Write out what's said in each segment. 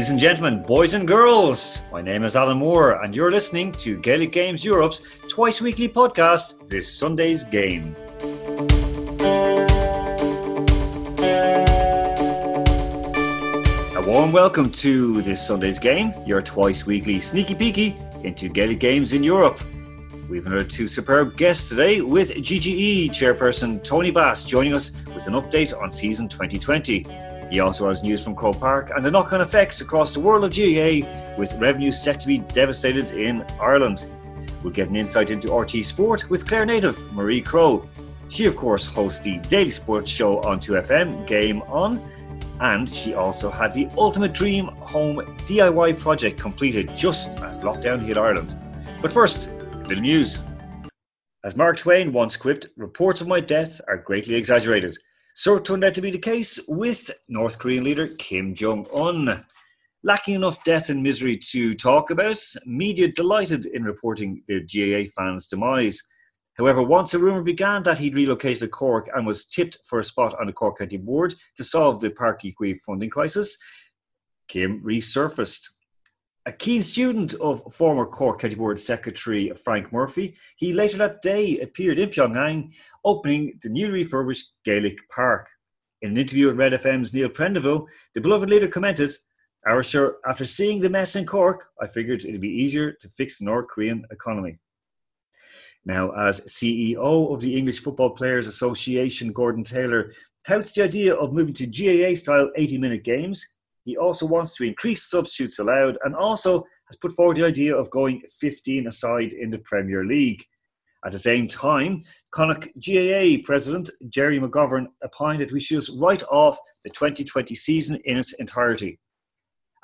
Ladies and gentlemen, boys and girls, my name is Alan Moore, and you're listening to Gaelic Games Europe's twice weekly podcast, This Sunday's Game. A warm welcome to this Sunday's game, your twice weekly sneaky peeky into Gaelic games in Europe. We've another two superb guests today with GGE chairperson Tony Bass joining us with an update on season 2020. He also has news from Croke Park and the knock on effects across the world of GAA, with revenues set to be devastated in Ireland. We'll get an insight into RT Sport with Clare native Marie Crowe. She, of course, hosts the daily sports show on 2FM, Game On, and she also had the Ultimate Dream Home DIY project completed just as lockdown hit Ireland. But first, a of news. As Mark Twain once quipped, reports of my death are greatly exaggerated. So it turned out to be the case with North Korean leader Kim Jong un. Lacking enough death and misery to talk about, media delighted in reporting the GAA fans' demise. However, once a rumour began that he'd relocated to Cork and was tipped for a spot on the Cork County Board to solve the Uí Chaoimh funding crisis, Kim resurfaced. A keen student of former Cork County Board Secretary Frank Murphy, he later that day appeared in Pyongyang opening the newly refurbished Gaelic Park. In an interview with Red FM's Neil Prendeville, the beloved leader commented, Our after seeing the mess in Cork, I figured it'd be easier to fix the North Korean economy. Now, as CEO of the English Football Players Association, Gordon Taylor touts the idea of moving to GAA style 80 minute games. He also wants to increase substitutes allowed and also has put forward the idea of going 15 aside in the Premier League. At the same time, Connacht GAA President Jerry McGovern opined that we should just write off the 2020 season in its entirety.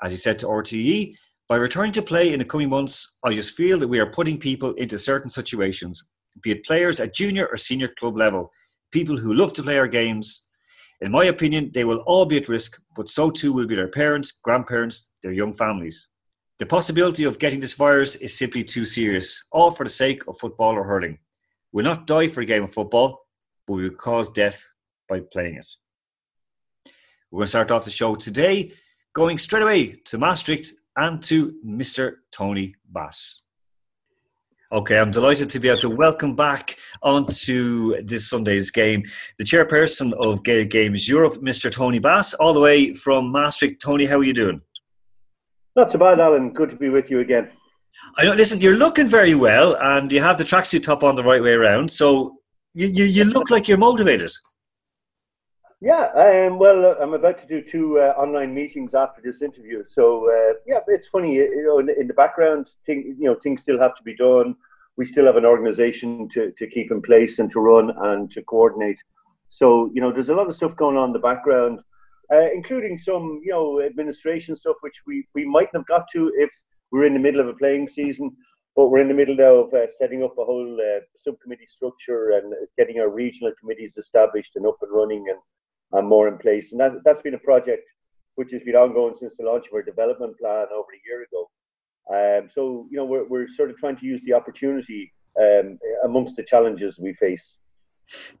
As he said to RTE, by returning to play in the coming months, I just feel that we are putting people into certain situations, be it players at junior or senior club level, people who love to play our games. In my opinion, they will all be at risk, but so too will be their parents, grandparents, their young families. The possibility of getting this virus is simply too serious, all for the sake of football or hurling. We'll not die for a game of football, but we will cause death by playing it. We're going to start off the show today going straight away to Maastricht and to Mr. Tony Bass. Okay, I'm delighted to be able to welcome back onto this Sunday's game the chairperson of Gaelic Games Europe, Mr. Tony Bass, all the way from Maastricht. Tony, how are you doing? Not so bad, Alan. Good to be with you again. I know. Listen, you're looking very well, and you have the tracksuit top on the right way around, so you, you, you look like you're motivated. Yeah, um, well, I'm about to do two uh, online meetings after this interview. So uh, yeah, it's funny, you know, in, in, the background, thing, you know, things still have to be done. We still have an organisation to to keep in place and to run and to coordinate. So you know, there's a lot of stuff going on in the background, uh, including some you know administration stuff which we we mightn't have got to if we're in the middle of a playing season. But we're in the middle now of uh, setting up a whole uh, subcommittee structure and getting our regional committees established and up and running and and more in place. And that, that's been a project which has been ongoing since the launch of our development plan over a year ago. Um, so, you know, we're, we're sort of trying to use the opportunity um, amongst the challenges we face.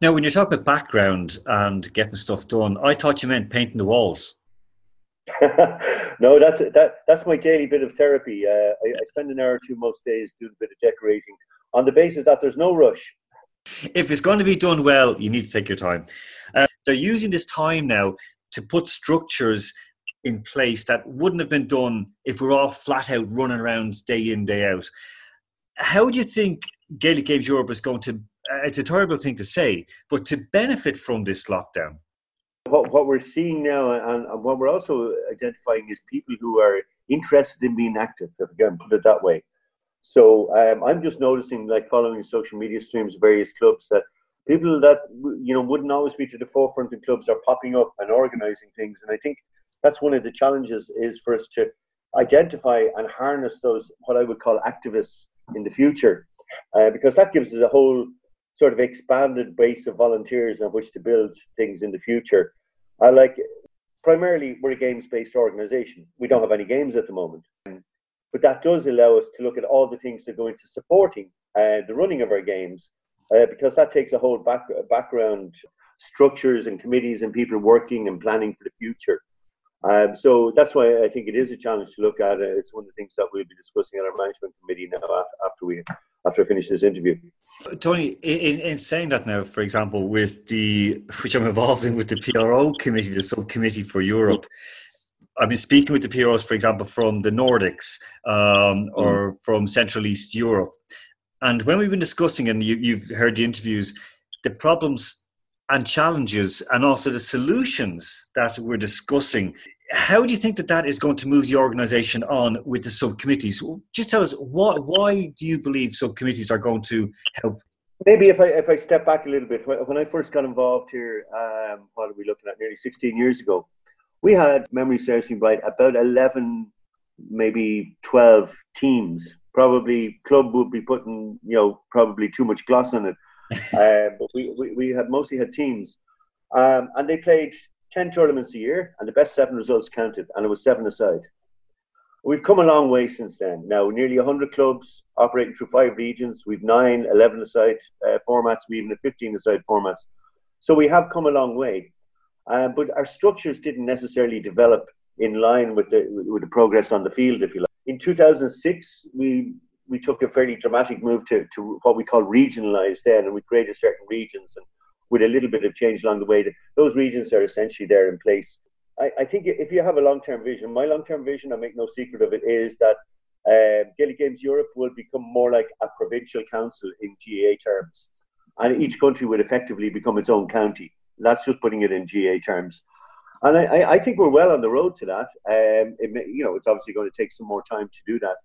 Now, when you're talking about background and getting stuff done, I thought you meant painting the walls. no, that's that. That's my daily bit of therapy. Uh, I, I spend an hour or two most days doing a bit of decorating, on the basis that there's no rush. If it's going to be done well, you need to take your time. Uh, they're using this time now to put structures in place that wouldn't have been done if we're all flat out running around day in day out. How do you think Gaelic Games Europe is going to? Uh, it's a terrible thing to say, but to benefit from this lockdown. What, what we're seeing now, and, and what we're also identifying, is people who are interested in being active. If put it that way. So um, I'm just noticing, like following social media streams of various clubs, that people that you know wouldn't always be to the forefront in clubs are popping up and organizing things. And i think that's one of the challenges is for us to identify and harness those what i would call activists in the future. Uh, because that gives us a whole sort of expanded base of volunteers on which to build things in the future. I like primarily we're a games based organization. We don't have any games at the moment. But that does allow us to look at all the things that go into supporting uh, the running of our games uh, because that takes a whole back, background structures and committees and people working and planning for the future. Um, so that's why I think it is a challenge to look at. It's one of the things that we'll be discussing at our management committee now after we after I finish this interview. Tony, in, in saying that now, for example, with the which I'm involved in with the PRO committee, the subcommittee for Europe. I've been speaking with the PROs, for example, from the Nordics um, or mm. from Central East Europe. And when we've been discussing, and you, you've heard the interviews, the problems and challenges and also the solutions that we're discussing. How do you think that that is going to move the organization on with the subcommittees? Just tell us what, why do you believe subcommittees are going to help? Maybe if I if I step back a little bit, when I first got involved here, um, what are we looking at? Nearly 16 years ago, we had memory serves me right about 11, maybe 12 teams. Probably club would be putting you know probably too much gloss on it uh, but we, we, we had mostly had teams, um, and they played ten tournaments a year, and the best seven results counted, and it was seven aside. We've come a long way since then. Now, nearly 100 clubs operating through five regions. We've nine, 11 aside uh, formats. We even have 15 aside formats. So we have come a long way. Um, but our structures didn't necessarily develop in line with the, with the progress on the field, if you like. In 2006, we we took a fairly dramatic move to, to what we call regionalized then, and we created certain regions and with a little bit of change along the way. Those regions are essentially there in place. I, I think if you have a long term vision, my long term vision, I make no secret of it, is that uh, Gaelic Games Europe will become more like a provincial council in GAA terms. And each country would effectively become its own county. That's just putting it in GA terms. And I, I think we're well on the road to that. Um, it, may, you know, it's obviously going to take some more time to do that.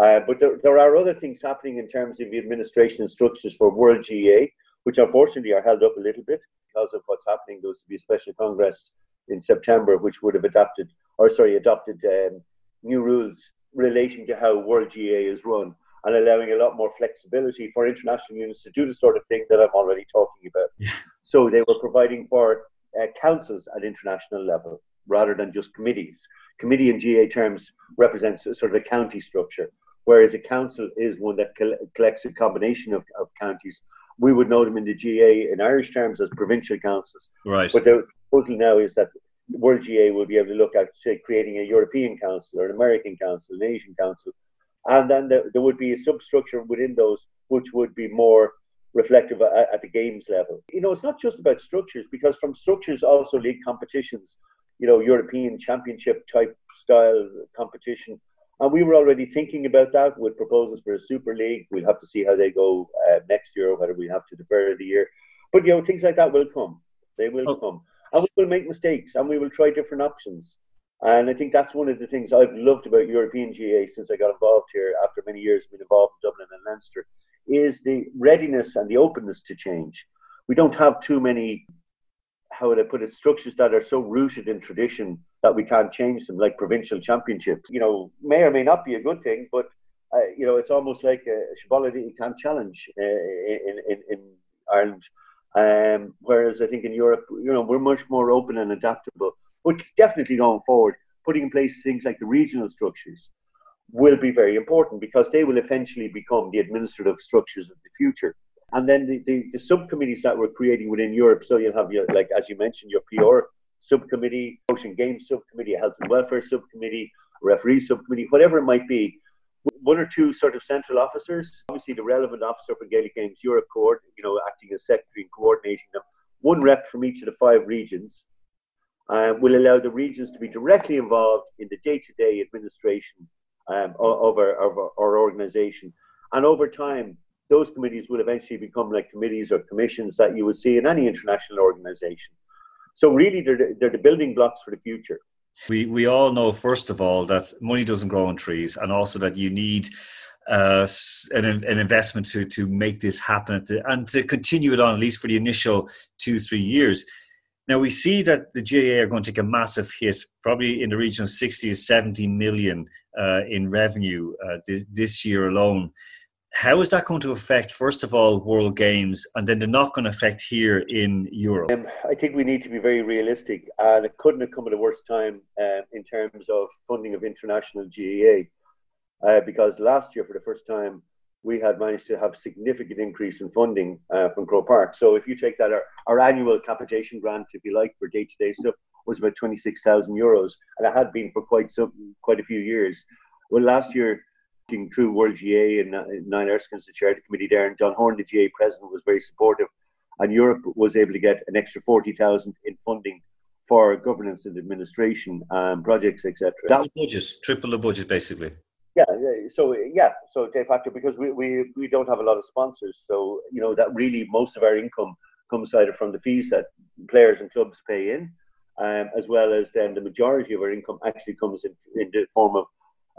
Uh, but there, there are other things happening in terms of the administration structures for World GAA, which unfortunately are held up a little bit because of what's happening. There was to be a special congress in September, which would have adopted, or sorry, adopted um, new rules relating to how World GA is run and allowing a lot more flexibility for international units to do the sort of thing that I'm already talking about. Yeah. So they were providing for uh, councils at international level rather than just committees. Committee in GA terms represents sort of a county structure whereas a council is one that collects a combination of, of counties. We would know them in the GA in Irish terms as provincial councils. Right. But the proposal now is that World GA will be able to look at, say, creating a European council or an American council, an Asian council. And then there, there would be a substructure within those which would be more reflective at, at, the games level. You know, it's not just about structures because from structures also league competitions, you know, European championship type style competition and we were already thinking about that with proposals for a Super League. We'll have to see how they go uh, next year, whether we have to defer the year. But, you know, things like that will come. They will oh. come. And we will make mistakes and we will try different options. And I think that's one of the things I've loved about European GA since I got involved here after many years being involved in Dublin and Leinster is the readiness and the openness to change. We don't have too many how would I put it, structures that are so rooted in tradition that we can't change them, like provincial championships. You know, may or may not be a good thing, but uh, you know, it's almost like a that you can't challenge uh, in, in, in Ireland. Um, whereas I think in Europe, you know, we're much more open and adaptable. But definitely going forward, putting in place things like the regional structures will be very important because they will eventually become the administrative structures of the future and then the, the, the, subcommittees that we're creating within Europe. So you'll have your, like as you mentioned, your PR subcommittee, Ocean Games subcommittee, health and welfare subcommittee, referee subcommittee, whatever it might be. One or two sort of central officers, obviously the relevant officer for Gaelic Games Europe, court, you know, acting as secretary and coordinating them. One rep from each of the five regions uh, will allow the regions to be directly involved in the day-to-day administration um, our, of our, our organization. And over time, those committees will eventually become like committees or commissions that you would see in any international organization. So really, they're, they're the building blocks for the future. We, we all know, first of all, that money doesn't grow on trees, and also that you need uh, an, an investment to, to make this happen and to continue it on, at least for the initial two, three years. Now, we see that the GAA are going to take a massive hit, probably in the region of 60 to 70 million uh, in revenue uh, this, this year alone how is that going to affect, first of all, World Games and then the knock on effect here in Europe? Um, I think we need to be very realistic, and it couldn't have come at a worse time um, in terms of funding of international GAA. Uh, because last year, for the first time, we had managed to have significant increase in funding uh, from Croke Park. So if you take that, our, our annual capitation grant, if you like, for day-to-day stuff, was about 26,000 euros, and it had been for quite some quite a few years. Well, last year, through World GA and uh, Niall Erskine's the chair of the committee there, and John Horan, the GA president, was very supportive, and Europe was able to get an extra 40,000 in funding for governance and administration um, projects, etc. That was budget, triple the budget, basically. Yeah, so yeah, so de facto because we, we we don't have a lot of sponsors, so you know that really most of our income comes either from the fees that players and clubs pay in, um, as well as then the majority of our income actually comes in, in the form of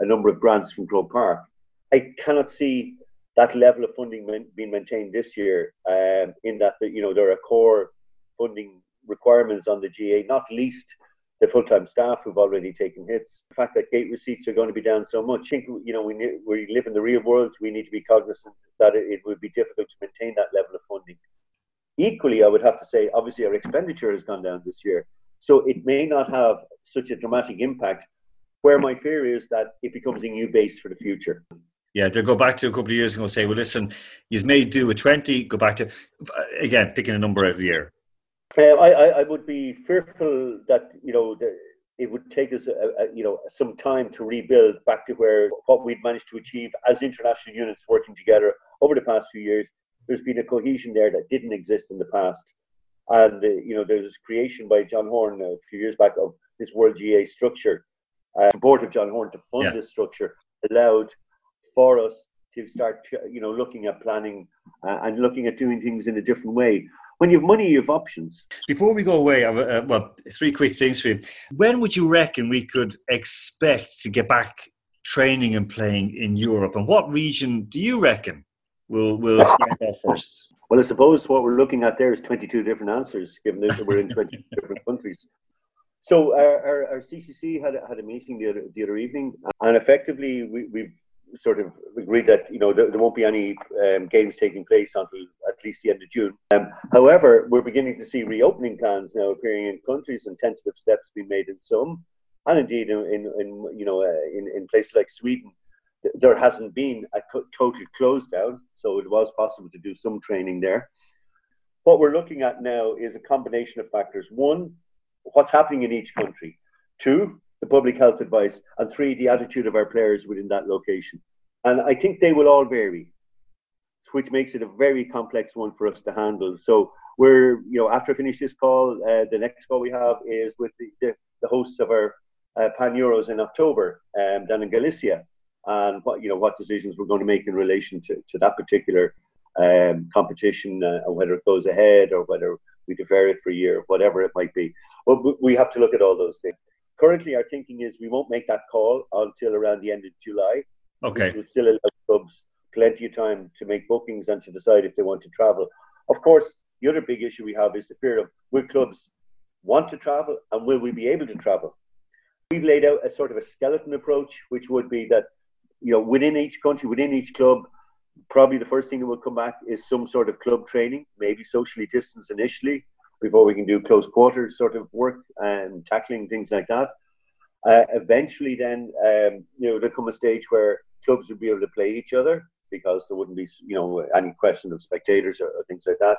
a number of grants from Croke Park. I cannot see that level of funding being maintained this year. Um, in that, you know, there are core funding requirements on the GA, not least the full-time staff who've already taken hits. The fact that gate receipts are going to be down so much, I think you know we we live in the real world. We need to be cognizant that it, it would be difficult to maintain that level of funding. Equally, I would have to say, obviously, our expenditure has gone down this year, so it may not have such a dramatic impact. Where my fear is that it becomes a new base for the future. Yeah, they'll go back to a couple of years ago and say, well, listen, you've made do with 20, go back to, again, picking a number every year. Uh, I, I would be fearful that you know the, it would take us a, a, you know some time to rebuild back to where what we'd managed to achieve as international units working together over the past few years. There's been a cohesion there that didn't exist in the past, and uh, you know there's creation by John Horan a few years back of this World GA structure. Uh, support of John Horan to fund yeah. this structure allowed for us to start you know looking at planning uh, and looking at doing things in a different way when you have money, you have options. Before we go away, uh, well three quick things for you. When would you reckon we could expect to get back training and playing in Europe, and what region do you reckon will will start off first? Well, I suppose what we're looking at there is 22 different answers, given that we're in 20 different countries. So our, our, our, CCC had, had a meeting the other, the other evening, and effectively we, we've sort of agreed that you know there, there won't be any um, games taking place until at least the end of June. Um, however, we're beginning to see reopening plans now appearing in countries and tentative steps being made in some, and indeed in, in, in you know uh, in, in places like Sweden, there hasn't been a total close down, so it was possible to do some training there. What we're looking at now is a combination of factors. One, what's happening in each country. Two, the public health advice, and three, the attitude of our players within that location. And I think they will all vary, which makes it a very complex one for us to handle. So we're, you know, after I finish this call, uh, the next call we have is with the, the, the hosts of our uh, Pan Euros in October um, down in Galicia, and what you know what decisions we're going to make in relation to, to that particular um, competition, uh, whether it goes ahead or whether we defer it for a year, whatever it might be. But we have to look at all those things currently our thinking is we won't make that call until around the end of July. Okay. Which will still allow clubs plenty of time to make bookings and to decide if they want to travel. Of course, the other big issue we have is the fear of will clubs want to travel and will we be able to travel? We've laid out a sort of a skeleton approach, which would be that, you know, within each country, within each club, probably the first thing that will come back is some sort of club training, maybe socially distanced initially, before we can do close quarters sort of work and tackling things like that. Uh, eventually, then um, you know there come a stage where clubs would be able to play each other because there wouldn't be you know any question of spectators or, or things like that,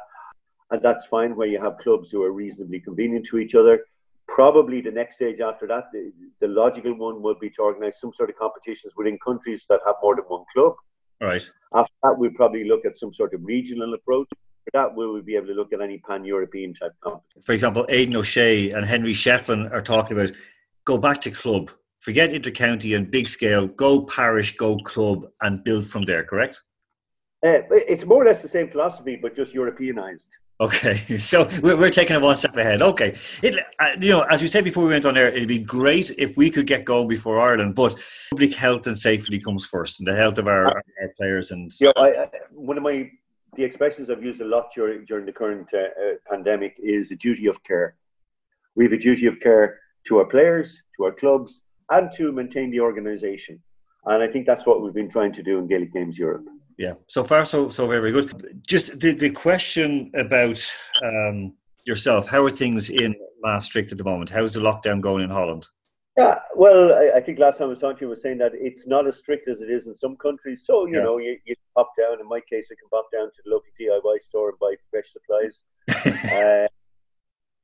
and that's fine where you have clubs who are reasonably convenient to each other. Probably the next stage after that, the, the logical one would be to organise some sort of competitions within countries that have more than one club. All right. After that, we'd probably look at some sort of regional approach. For that, will we be able to look at any pan-European type competition? For example, Aidan O'Shea and Henry Shefflin are talking about go back to club, forget intercounty and big scale, go parish, go club, and build from there. Correct? Uh, it's more or less the same philosophy, but just Europeanized. Okay, so we're, we're taking it one step ahead. Okay, it, uh, you know, as we said before we went on air, it'd be great if we could get going before Ireland, but public health and safety comes first, and the health of our, our players. And yeah, you know, I, one of my the expressions I've used a lot during, during the current uh, uh, pandemic is a duty of care. We have a duty of care to our players, to our clubs, and to maintain the organisation. And I think that's what we've been trying to do in Gaelic Games Europe. Yeah, so far so so very good. Just the, the question about um, yourself: How are things in Maastricht at the moment? How's the lockdown going in Holland? Yeah, well, I, I, think last time I was talking to you was saying that it's not as strict as it is in some countries. So you yeah. know, you, you pop down. In my case, I can pop down to the local DIY store and buy fresh supplies. uh,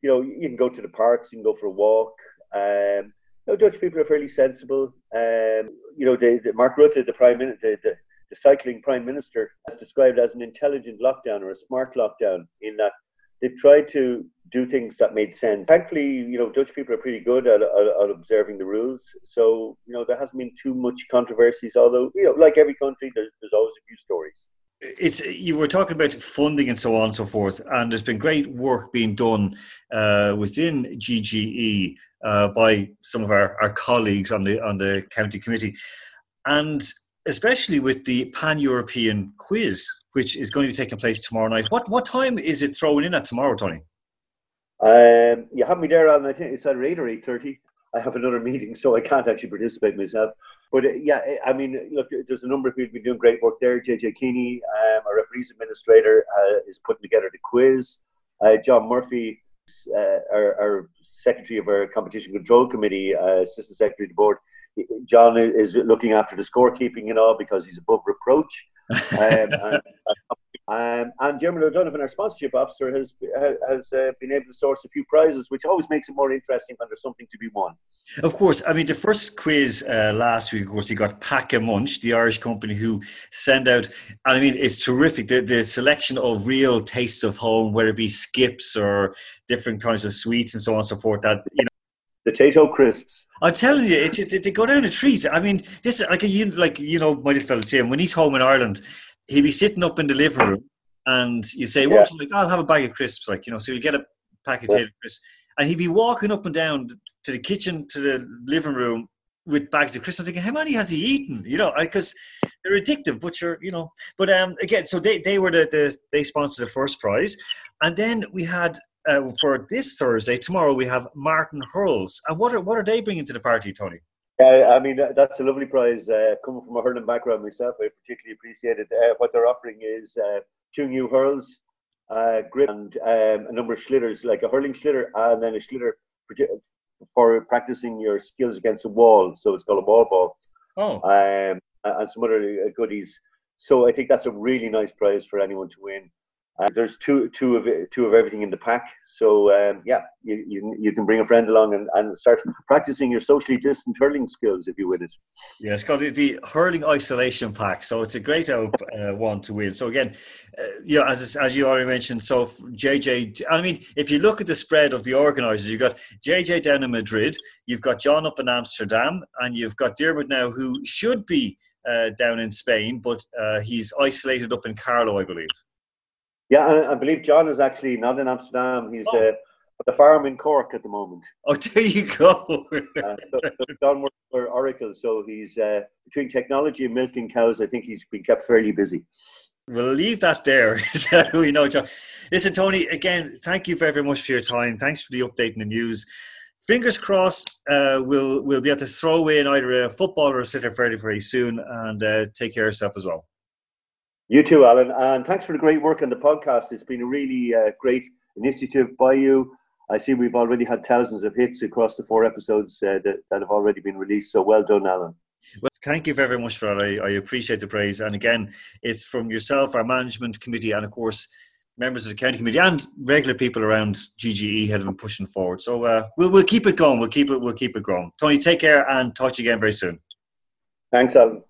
you know, you can go to the parks, you can go for a walk. Um, you know, Dutch people are fairly sensible. Um, you know, the, the Mark Rutte, the prime minister, the, the, the cycling prime minister, has described as an intelligent lockdown or a smart lockdown. In that they've tried to do things that made sense. Thankfully, you know, Dutch people are pretty good at, at, at, observing the rules. So, you know, there hasn't been too much controversies, although, you know, like every country, there's, there's always a few stories. It's you were talking about funding and so on and so forth, and there's been great work being done uh, within GGE uh, by some of our, our colleagues on the on the county committee, and especially with the pan European quiz, which is going to be taking place tomorrow night. What what time is it thrown in at tomorrow, Tony? Um, you have me there on, I think it's at 8 or 8.30. I have another meeting, so I can't actually participate myself. But uh, yeah, I mean, look, there's a number of people been doing great work there. JJ Keeney, um, our referees administrator, uh, is putting together the quiz. Uh, John Murphy, uh, our, our, secretary of our competition control committee, uh, assistant secretary of the board, John is looking after the scorekeeping and all because he's above reproach. Um, and, um, and Dermot O'Donovan, our sponsorship officer, has has uh, been able to source a few prizes, which always makes it more interesting when there's something to be won. Of course, I mean the first quiz uh, last week, of course, you got Pack a Munch, the Irish company who send out. And I mean, it's terrific. The, the selection of real tastes of home, whether it be skips or different kinds of sweets and so on and so forth. That you know potato crisps. I'm telling you, it, it, they go down a treat. I mean, this like a like you know my fellow Tim when he's home in Ireland he'd be sitting up in the living room and you say, "What?" Yeah. Like, I'll have a bag of crisps, like you know. So you get a packet yeah. of crisps, and he'd be walking up and down to the kitchen to the living room with bags of crisps. I'm thinking, how many has he eaten? You know, because they're addictive. But you're, you know, but um, again, so they they were the, the they sponsored the first prize, and then we had. Uh, for this Thursday, tomorrow we have Martin Hurls, and what are what are they bringing to the party, Tony? Yeah, I mean that's a lovely prize. Uh, coming from a hurling background myself, I particularly appreciate it. Uh, what they're offering is uh, two new hurls, uh, grip, and um, a number of sliotars, like a hurling sliotar and then a sliotar for practicing your skills against a wall. So it's called a wall ball. Oh. Um, and some other goodies. So I think that's a really nice prize for anyone to win. Uh, there's two two of two of everything in the pack. So um, yeah, you, you, you can bring a friend along and, and start practicing your socially distant hurling skills if you win it. Yeah, it's called the, the hurling isolation pack. So it's a great uh, one to win. So again, uh, you know, as as you already mentioned, so JJ. I mean, if you look at the spread of the organisers, you've got JJ down in Madrid, you've got John up in Amsterdam, and you've got Dermot now, who should be uh, down in Spain, but uh, he's isolated up in Carlow, I believe. Yeah, I, I, believe John is actually not in Amsterdam. He's oh. uh, at the farm in Cork at the moment. Oh, there you go. uh, so, so John works for Oracle, so he's uh, between technology and milking cows. I think he's been kept fairly busy. We'll leave that there. we know, John. Listen, Tony. Again, thank you very much for your time. Thanks for the update and the news. Fingers crossed, uh, we'll we'll be able to throw in either a football or a sliotar fairly very soon. And uh, take care of yourself as well. You too, Alan. And thanks for the great work on the podcast. It's been a really uh, great initiative by you. I see we've already had thousands of hits across the four episodes uh, that, that have already been released. So well done, Alan. Well, thank you very much for that. I, I, appreciate the praise. And again, it's from yourself, our management committee, and of course, members of the county committee and regular people around GGE have been pushing forward. So uh, we'll we'll keep it going. We'll keep it we'll keep it growing. Tony, take care and talk to you again very soon. Thanks, Alan.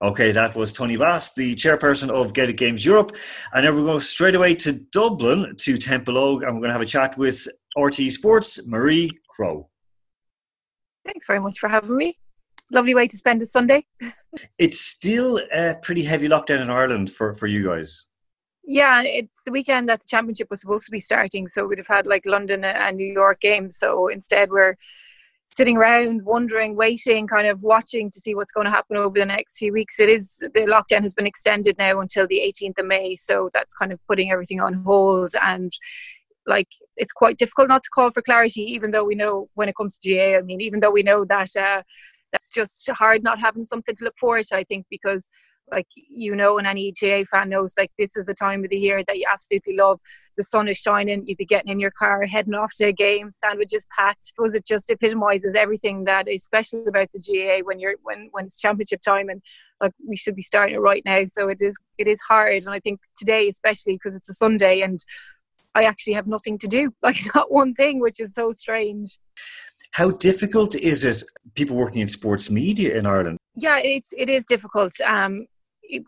Okay, that was Tony Bass, the chairperson of Gaelic Games Europe. And then we're going straight away to Dublin, to Temple Templeogue, and we're going to have a chat with RTÉ Sports, Marie Crowe. Thanks very much for having me. Lovely way to spend a Sunday. it's still a pretty heavy lockdown in Ireland for, for you guys. Yeah, it's the weekend that the championship was supposed to be starting, so we'd have had like London and New York games. So instead, we're sitting around wondering waiting kind of watching to see what's going to happen over the next few weeks. It is the lockdown has been extended now until the 18th of may so that's kind of putting everything on hold. And like it's quite difficult not to call for clarity even though we know when it comes to ga i mean even though we know that uh, that's just hard not having something to look forward to i think because like you know and any GAA fan knows like this is the time of the year that you absolutely love the sun is shining you'd be getting in your car heading off to a game sandwiches packed was it just epitomizes everything that is special about the GAA when you're when when it's championship time and like we should be starting it right now so it is it is hard and I think today especially because it's a Sunday and I actually have nothing to do, like not one thing, which is so strange. How difficult is it, people working in sports media in Ireland? Yeah, it's it is difficult. Um,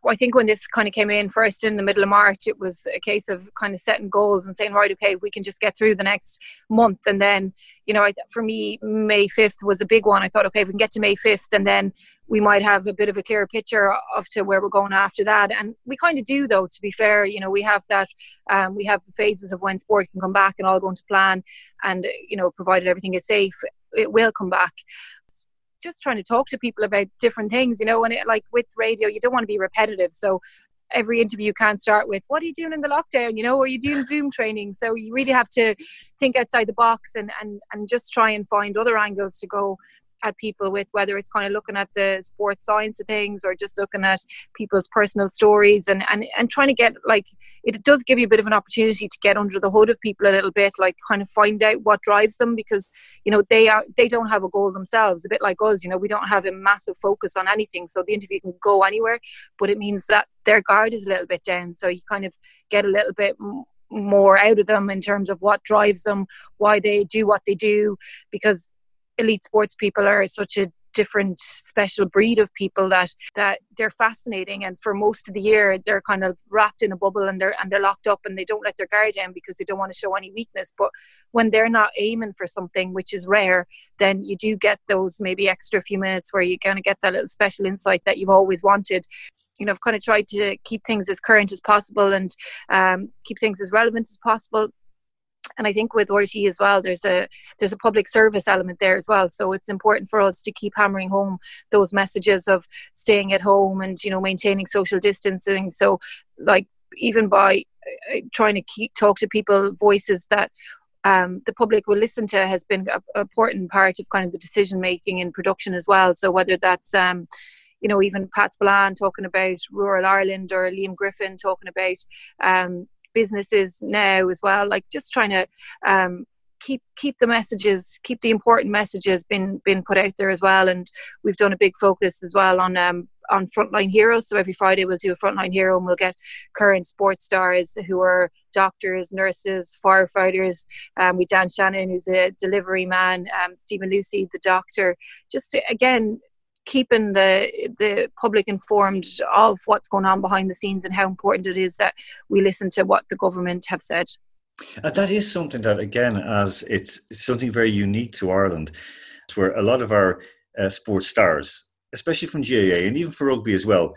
I think when this kind of came in first in the middle of March, it was a case of kind of setting goals and saying, right, okay, we can just get through the next month. And then, you know, I, for me, May 5th was a big one. I thought, okay, if we can get to May 5th, and then we might have a bit of a clearer picture of to where we're going after that. And we kind of do, though, to be fair. You know, we have that, um, we have the phases of when sport can come back and all going to plan. And, you know, provided everything is safe, it will come back just trying to talk to people about different things, you know, and it, like with radio, you don't want to be repetitive. So every interview can't start with what are you doing in the lockdown you know are you doing zoom training so you really have to think outside the box and and and just try and find other angles to go at people with whether it's kind of looking at the sports science of things or just looking at people's personal stories and and, and trying to get like it does give you a bit of an opportunity to get under the hood of people a little bit like kind of find out what drives them because you know they are they don't have a goal themselves. A bit like us you know we don't have a massive focus on anything. So the interview can go anywhere but it means that their guard is a little bit down. So you kind of get a little bit more out of them in terms of what drives them why they do what they do because elite sports people are such a different special breed of people that that they're fascinating. And for most of the year they're kind of wrapped in a bubble and they're and they're locked up and they don't let their guard down because they don't want to show any weakness. But when they're not aiming for something which is rare then you do get those maybe extra few minutes where you're going to get that little special insight that you've always wanted. You know, I've kind of tried to keep things as current as possible and um, keep things as relevant as possible and I think with RTÉ as well, there's a there's a public service element there as well. So it's important for us to keep hammering home those messages of staying at home and you know maintaining social distancing. So like even by uh, trying to keep talk to people voices that um, the public will listen to has been an important part of kind of the decision making in production as well. So whether that's um, you know, even Pat Spillane talking about rural Ireland or Liam Griffin talking about um, businesses now as well like just trying to um, keep keep the messages keep the important messages been been put out there as well. And we've done a big focus as well on um on frontline heroes. So every friday we'll do a frontline hero and we'll get current sports stars who are doctors nurses firefighters. Um, we dan shannon who's a delivery man um, stephen lucey the doctor. Just to, again keeping the the public informed of what's going on behind the scenes and how important it is that we listen to what the government have said. Uh, that is something that, again, as it's, it's, something very unique to Ireland, where a lot of our uh, sports stars, especially from GAA and even for rugby as well,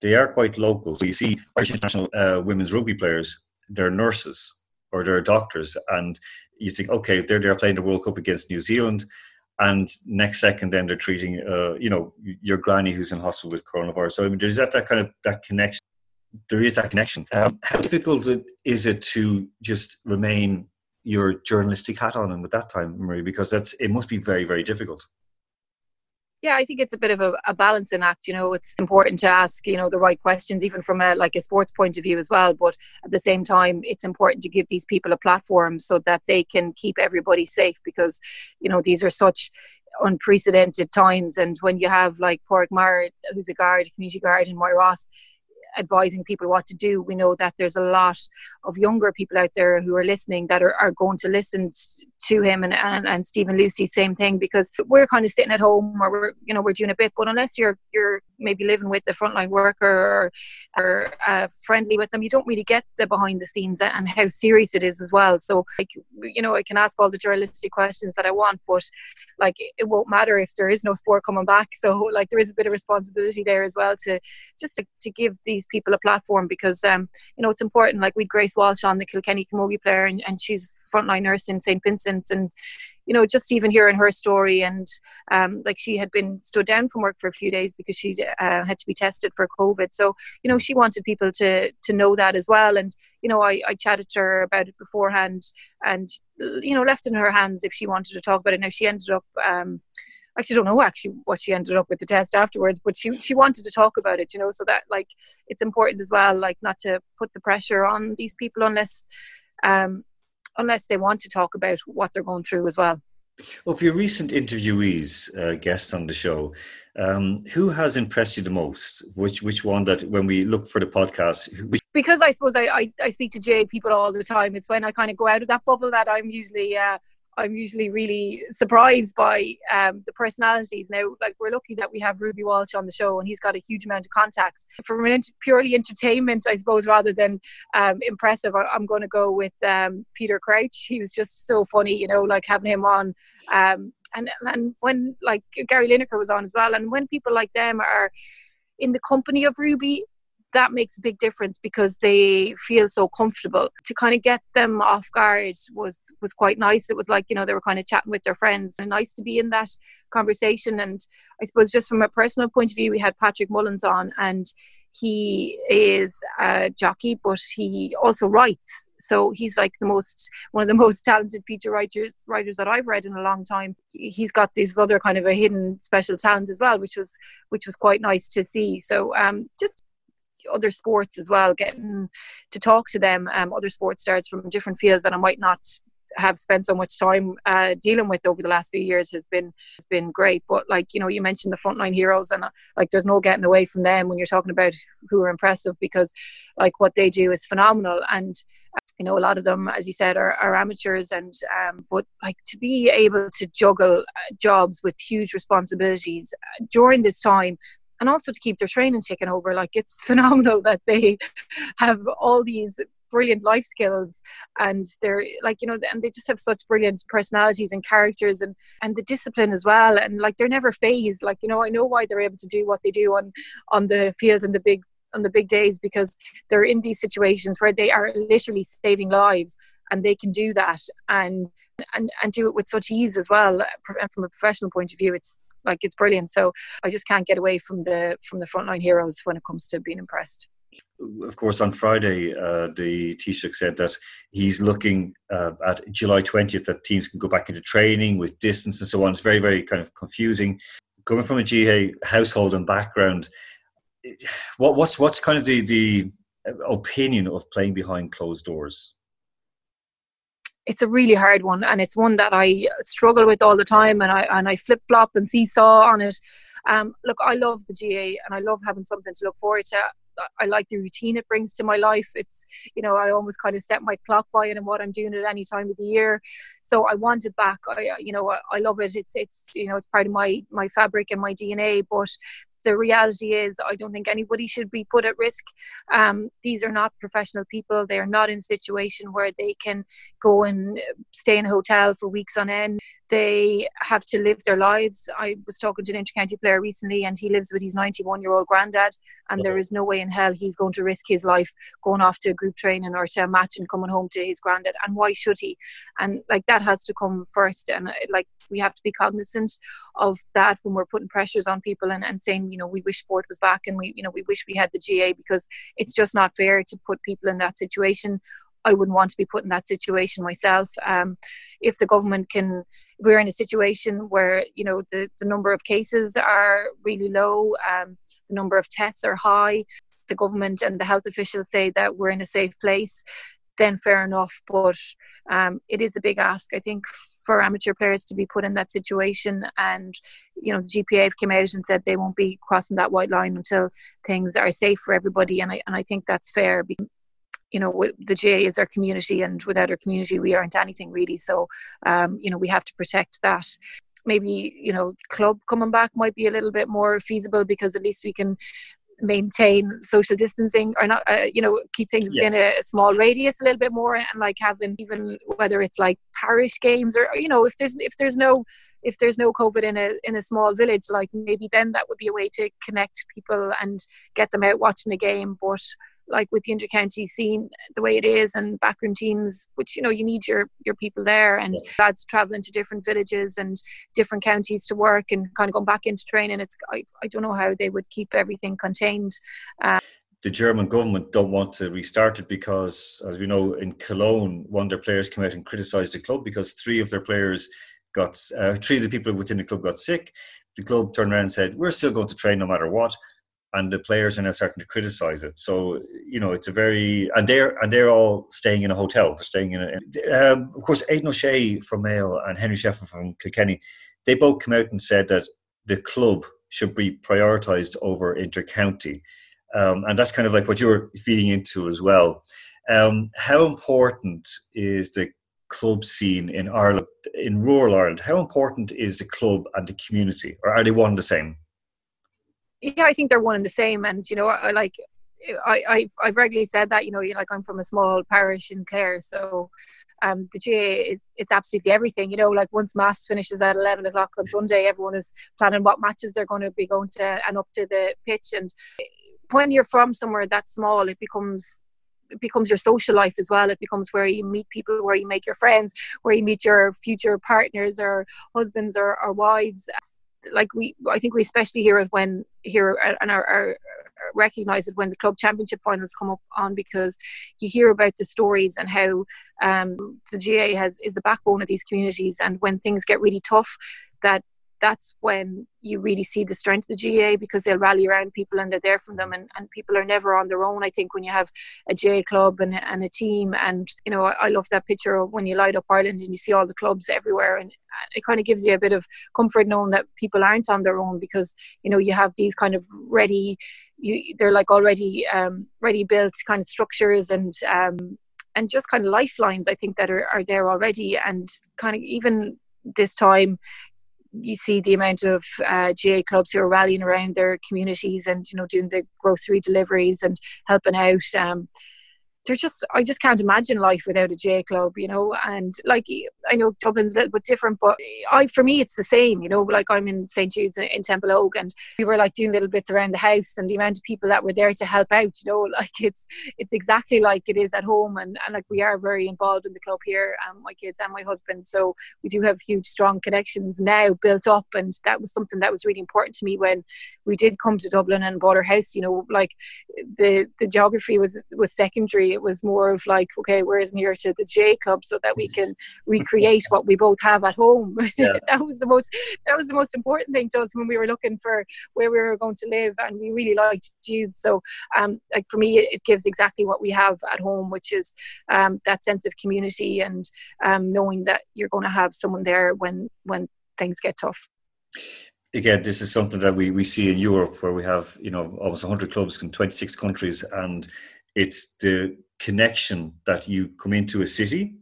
they are quite local. So you see Irish international uh, women's rugby players, they're nurses or they're doctors, and you think, okay, they're they're playing the World Cup against New Zealand and next second then they're treating uh, you know your granny who's in hospital with coronavirus. So I mean, there's that, that kind of that connection. There is that connection. Um, how difficult is it to just remain your journalistic hat on and at that time marie? Because that's it must be very very difficult yeah i think it's a bit of a, a, balancing act you know it's important to ask you know the right questions even from a like a sports point of view as well but at the same time it's important to give these people a platform so that they can keep everybody safe because you know these are such unprecedented times and when you have like Pádraig Maher who's a guard community guard in Moyross advising people what to do. We know that there's a lot of younger people out there who are listening that are, are going to listen to him and, and, and Stephen Lucey, same thing, because we're kind of sitting at home or we're, you know, we're doing a bit, but unless you're, you're maybe living with the frontline worker or, or uh, friendly with them, you don't really get the behind the scenes and how serious it is as well. So, like, you know, I can ask all the journalistic questions that I want, but like it won't matter if there is no sport coming back. So, like, there is a bit of responsibility there as well to just to, to give these people a platform because, um, you know, it's important. Like, we Grace Walsh on the Kilkenny Camogie player, and, and she's frontline nurse in St. Vincent and you know just even hearing her story and um, like she had been stood down from work for a few days because she uh, had to be tested for COVID. So you know she wanted people to to know that as well. And you know I, I chatted to her about it beforehand and you know left in her hands if she wanted to talk about it. Now she ended up um, actually don't know actually what she ended up with the test afterwards but she she wanted to talk about it you know so that like it's important as well like not to put the pressure on these people unless um unless they want to talk about what they're going through as well. Of your recent interviewees, uh, guests on the show, um, who has impressed you the most? Which which one that when we look for the podcast? Which- because I suppose I, I, I speak to J people all the time. It's when I kind of go out of that bubble that I'm usually uh, I'm usually really surprised by um, the personalities. Now, like we're lucky that we have Ruby Walsh on the show, and he's got a huge amount of contacts. From an purely entertainment, I suppose, rather than um, impressive, I- am going to go with um, Peter Crouch. He was just so funny, you know, like having him on. Um, and and when like Gary Lineker was on as well, and when people like them are in the company of Ruby, that makes a big difference because they feel so comfortable. To kind of get them off guard was was quite nice. It was like you know they were kind of chatting with their friends. And nice to be in that conversation. And i suppose just from a personal point of view we had patrick mullins on and he is a jockey but he also writes. So he's like the most one of the most talented feature writers writers that I've read in a long time. He's got this other kind of a hidden special talent as well, which was which was quite nice to see. So um, just other sports as well, getting to talk to them, um, other sports stars from different fields that I might not have spent so much time uh, dealing with over the last few years has been has been great. But like you know, you mentioned the frontline heroes, and uh, like there's no getting away from them when you're talking about who are impressive because like what they do is phenomenal. And uh, you know, a lot of them, as you said, are, are amateurs, and um, but like to be able to juggle uh, jobs with huge responsibilities uh, during this time and also to keep their training taken over. Like it's phenomenal that they have all these brilliant life skills and they're like you know and they just have such brilliant personalities and characters and and the discipline as well and like they're never phased like you know i know why they're able to do what they do on on the field and the big on the big days because they're in these situations where they are literally saving lives and they can do that and and and do it with such ease as well uh, and from a professional point of view it's like it's brilliant. So I just can't get away from the from the frontline heroes when it comes to being impressed. Of course, on Friday, uh, the Taoiseach said that he's looking uh, at July 20th that teams can go back into training with distance and so on. It's very, very kind of confusing. Coming from a GAA household and background, what, what's what's kind of the the opinion of playing behind closed doors? It's a really hard one and it's one that I struggle with all the time and I and I flip flop and seesaw on it. Um, look, I love the GA and I love having something to look forward to. I like the routine it brings to my life. It's, you know, I almost kind of set my clock by it and what I'm doing at any time of the year. So I want it back. I, you know, I, I love it. It's, it's, you know, it's part of my, my fabric and my DNA, but the reality is, I don't think anybody should be put at risk. Um, these are not professional people. They are not in a situation where they can go and stay in a hotel for weeks on end. They have to live their lives. I was talking to an intercounty player recently, and he lives with his 91 year old granddad, and there is no way in hell he's going to risk his life going off to a group training or to a match and coming home to his granddad. And why should he? And like that has to come first. And uh, like we have to be cognizant of that when we're putting pressures on people and, and saying you know we wish sport was back and we you know we wish we had the GA because it's just not fair to put people in that situation I wouldn't want to be put in that situation myself. Um, if the government can, we're in a situation where you know the, the number of cases are really low, um, the number of tests are high. The government and the health officials say that we're in a safe place. Then fair enough, but um, it is a big ask. I think for amateur players to be put in that situation. And, you know, the GPA have come out and said they won't be crossing that white line until things are safe for everybody. And I, and I think that's fair because you know the GAA is our community and without our community we aren't anything really. So um, you know we have to protect that. Maybe you know club coming back might be a little bit more feasible because at least we can maintain social distancing or not uh, you know keep things within yeah. a, small radius a little bit more and like having even whether it's like parish games or you know if there's if there's no if there's no covid in a in a small village like maybe then that would be a way to connect people and get them out watching a game. But like with the intercounty scene the way it is and backroom teams which you know you need your your people there and yeah. lads traveling to different villages and different counties to work and kind of going back into training it's i, I don't know how they would keep everything contained um, the German government don't want to restart it because, as we know, in Cologne, one of their players came out and criticised the club because three of their players got, uh, three of the people within the club got sick. The club turned around and said, "We're still going to train no matter what." And the players are now starting to criticize it. So you know, it's a very and they're and they're all staying in a hotel. They're staying in a. Um, of course, Aidan O'Shea from Mayo and Henry Shefflin from Kilkenny, they both come out and said that the club should be prioritised over intercounty, um, and that's kind of like what you're feeding into as well. Um, how important is the club scene in Ireland, in rural Ireland? How important is the club and the community, or are they one and the same? Yeah, I think they're one and the same. And you know, I like I, I've I've regularly said that. You know, like I'm from a small parish in Clare, so um, the GAA it, it's absolutely everything. You know, like once mass finishes at eleven o'clock on Sunday, everyone is planning what matches they're going to be going to and up to the pitch. And when you're from somewhere that small, it becomes it becomes your social life as well. It becomes where you meet people, where you make your friends, where you meet your future partners or husbands or, or wives like we I think we especially hear it when here and are, are recognize it when the club championship finals come up on because you hear about the stories and how um, the GAA has is the backbone of these communities and when things get really tough that that's when you really see the strength of the GAA because they'll rally around people and they're there for them and, and people are never on their own. I think when you have a GAA club and, and a team and you know I, I love that picture of when you light up Ireland and you see all the clubs everywhere and it kind of gives you a bit of comfort knowing that people aren't on their own because you know you have these kind of ready you they're like already um, ready built kind of structures and um, and just kind of lifelines I think that are, are there already and kind of even this time you see the amount of uh, GAA clubs who are rallying around their communities and you know doing the grocery deliveries and helping out. Um, just I just can't imagine life without a GAA club, you know. And like I know Dublin's a little bit different, but I for me it's the same, you know. Like I'm in St Jude's in Templeogue, and we were like doing little bits around the house, and the amount of people that were there to help out, you know, like it's it's exactly like it is at home, and and like we are very involved in the club here, um, my kids and my husband, so we do have huge strong connections now built up, and that was something that was really important to me when we did come to Dublin and bought our house. You know, like the the geography was was secondary it was more of like, okay, near to the GAA Club so that we can recreate what we both have at home. Yeah. that was the most that was the most important thing to us when we were looking for where we were going to live, and we really liked Jude. So, um, like for me, it gives exactly what we have at home, which is um, that sense of community and um, knowing that you're going to have someone there when when things get tough again, this is something that we, we see in Europe where we have, you know, almost 100 clubs in 26 countries and it's the connection that you come into a city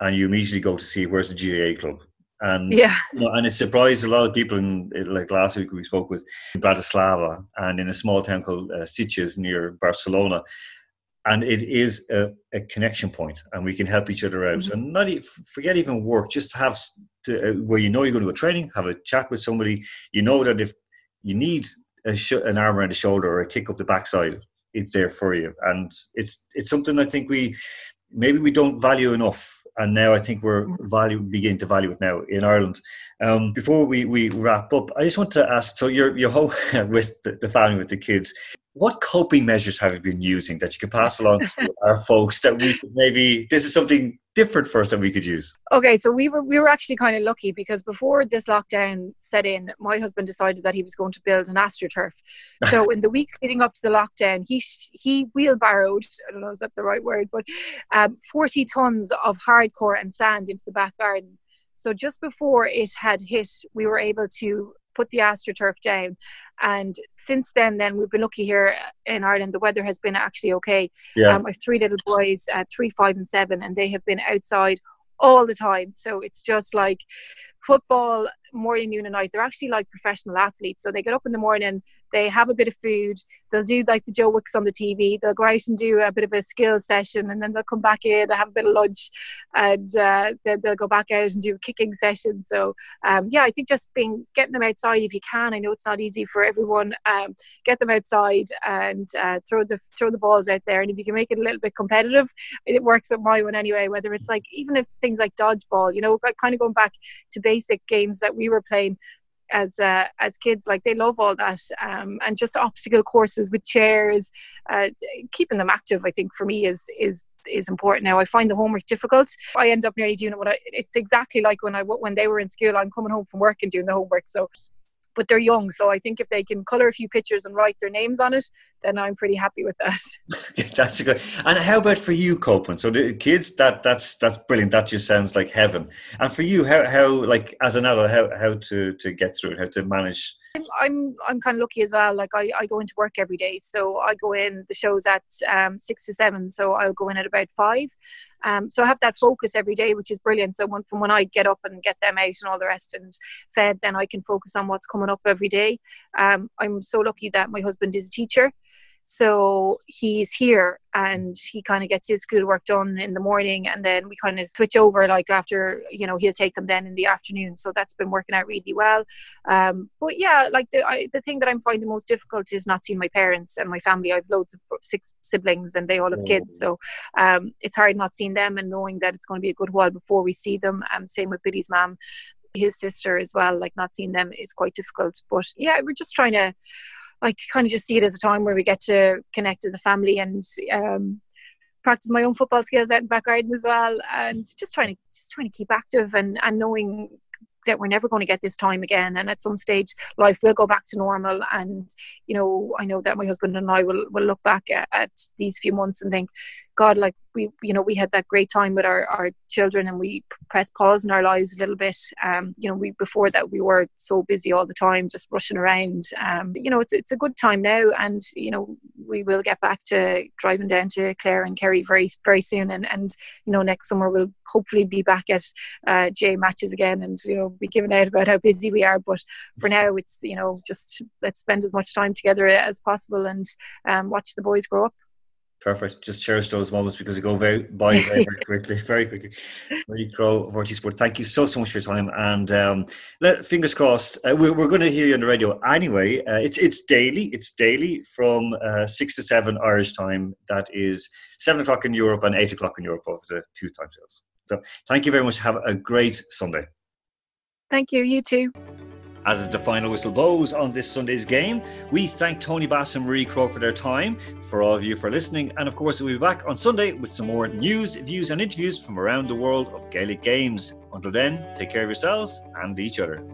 and you immediately go to see where's the GAA club. And yeah. You know, and it surprised a lot of people. In like last week, we spoke with Bratislava and in a small town called uh, Sitges near Barcelona, and it is a, a, connection point, and we can help each other out. Mm-hmm. And not forget even work, just to have to, uh, where you know you're going to a training, have a chat with somebody. You know that if you need a sh- an arm around the shoulder or a kick up the backside, it's there for you. And it's it's something I think we maybe we don't value enough. And now I think we're mm. value beginning to value it now in Ireland. Um, before we, we wrap up, I just want to ask. So you're you're home with the, the family with the kids what coping measures have you been using that you could pass along to our folks that we could maybe this is something different for us that we could use? Okay so we were we were actually kind of lucky because before this lockdown set in my husband decided that he was going to build an astroturf. So in the weeks leading up to the lockdown he he wheelbarrowed i don't know is that the right word but um, 40 tons of hardcore and sand into the back garden. So just before it had hit we were able to put the astroturf down and since then then we've been lucky here in ireland. The weather has been actually okay. Yeah. um, i have three little boys uh, three five and seven and they have been outside all the time. So it's just like football morning noon and night. They're actually like professional athletes. So they get up in the morning they have a bit of food they'll do like the Joe Wicks on the TV they'll go out and do a bit of a skill session and then they'll come back in and have a bit of lunch and uh, then they'll go back out and do a kicking session. So um, yeah I think just being getting them outside if you can. I know it's not easy for everyone um, get them outside and uh, throw the throw the balls out there. And if you can make it a little bit competitive it works with my one anyway whether it's like even if things like dodgeball you know kind of going back to basic games that we were playing as uh, as kids. Like they love all that um, and just obstacle courses with chairs uh, keeping them active i think for me is is is important. Now i find the homework difficult. I end up nearly doing what I, it's exactly like when i when they were in school i'm coming home from work and doing the homework. So but they're young, so I think if they can color a few pictures and write their names on it, then I'm pretty happy with that. that's good. And how about for you, Copeland? So the kids, that that's that's brilliant. That just sounds like heaven. And for you, how how like as an adult, how how to to get through it, how to manage I'm I'm kind of lucky as well. Like I, I go into work every day, so I go in. The show's at um, six to seven, so I'll go in at about five. Um, so I have that focus every day, which is brilliant. So when, from when I get up and get them out and all the rest and fed, then I can focus on what's coming up every day. Um, I'm so lucky that my husband is a teacher, so he's here and he kind of gets his schoolwork done in the morning and then we kind of switch over like after, you know, he'll take them then in the afternoon. So that's been working out really well. Um, but yeah, like the, I, the thing that I'm finding most difficult is not seeing my parents and my family. I've loads of six siblings and they all have kids. So um, it's hard not seeing them and knowing that it's going to be a good while before we see them. Um, same with Billy's mom his sister as well like not seeing them is quite difficult but yeah we're just trying to I kind of just see it as a time where we get to connect as a family and um, practice my own football skills out in back garden as well, and just trying to just trying to keep active and and knowing that we're never going to get this time again and at some stage life will go back to normal. And you know i know that my husband and i will, will look back at, at these few months and think God, like we, you know, we had that great time with our, our children and we pressed pause in our lives a little bit. Um, you know, we, before that we were so busy all the time, just rushing around. Um, you know, it's, it's a good time now and, you know, we will get back to driving down to Clare and Kerry very, very soon. And, and, you know, next summer we'll hopefully be back at uh, GAA matches again and, you know, be giving out about how busy we are. But for now it's, you know, just let's spend as much time together as possible and um, watch the boys grow up. Perfect. Just cherish those moments because they go very by very, very quickly, very quickly. Marie Crowe, RTÉ Sport, thank you so, so much for your time. And um, let, fingers crossed, uh, we're, we're going to hear you on the radio anyway. Uh, it's it's daily. It's daily from uh, 6 to 7 Irish time. That is 7 o'clock in Europe and 8 o'clock in Europe over the two time zones. So thank you very much. Have a great Sunday. Thank you. You too. As the final whistle blows on this Sunday's game, we thank Tony Bass and Marie Crowe for their time, for all of you for listening, and of course, we'll be back on Sunday with some more news, views, and interviews from around the world of Gaelic games. Until then, take care of yourselves and each other.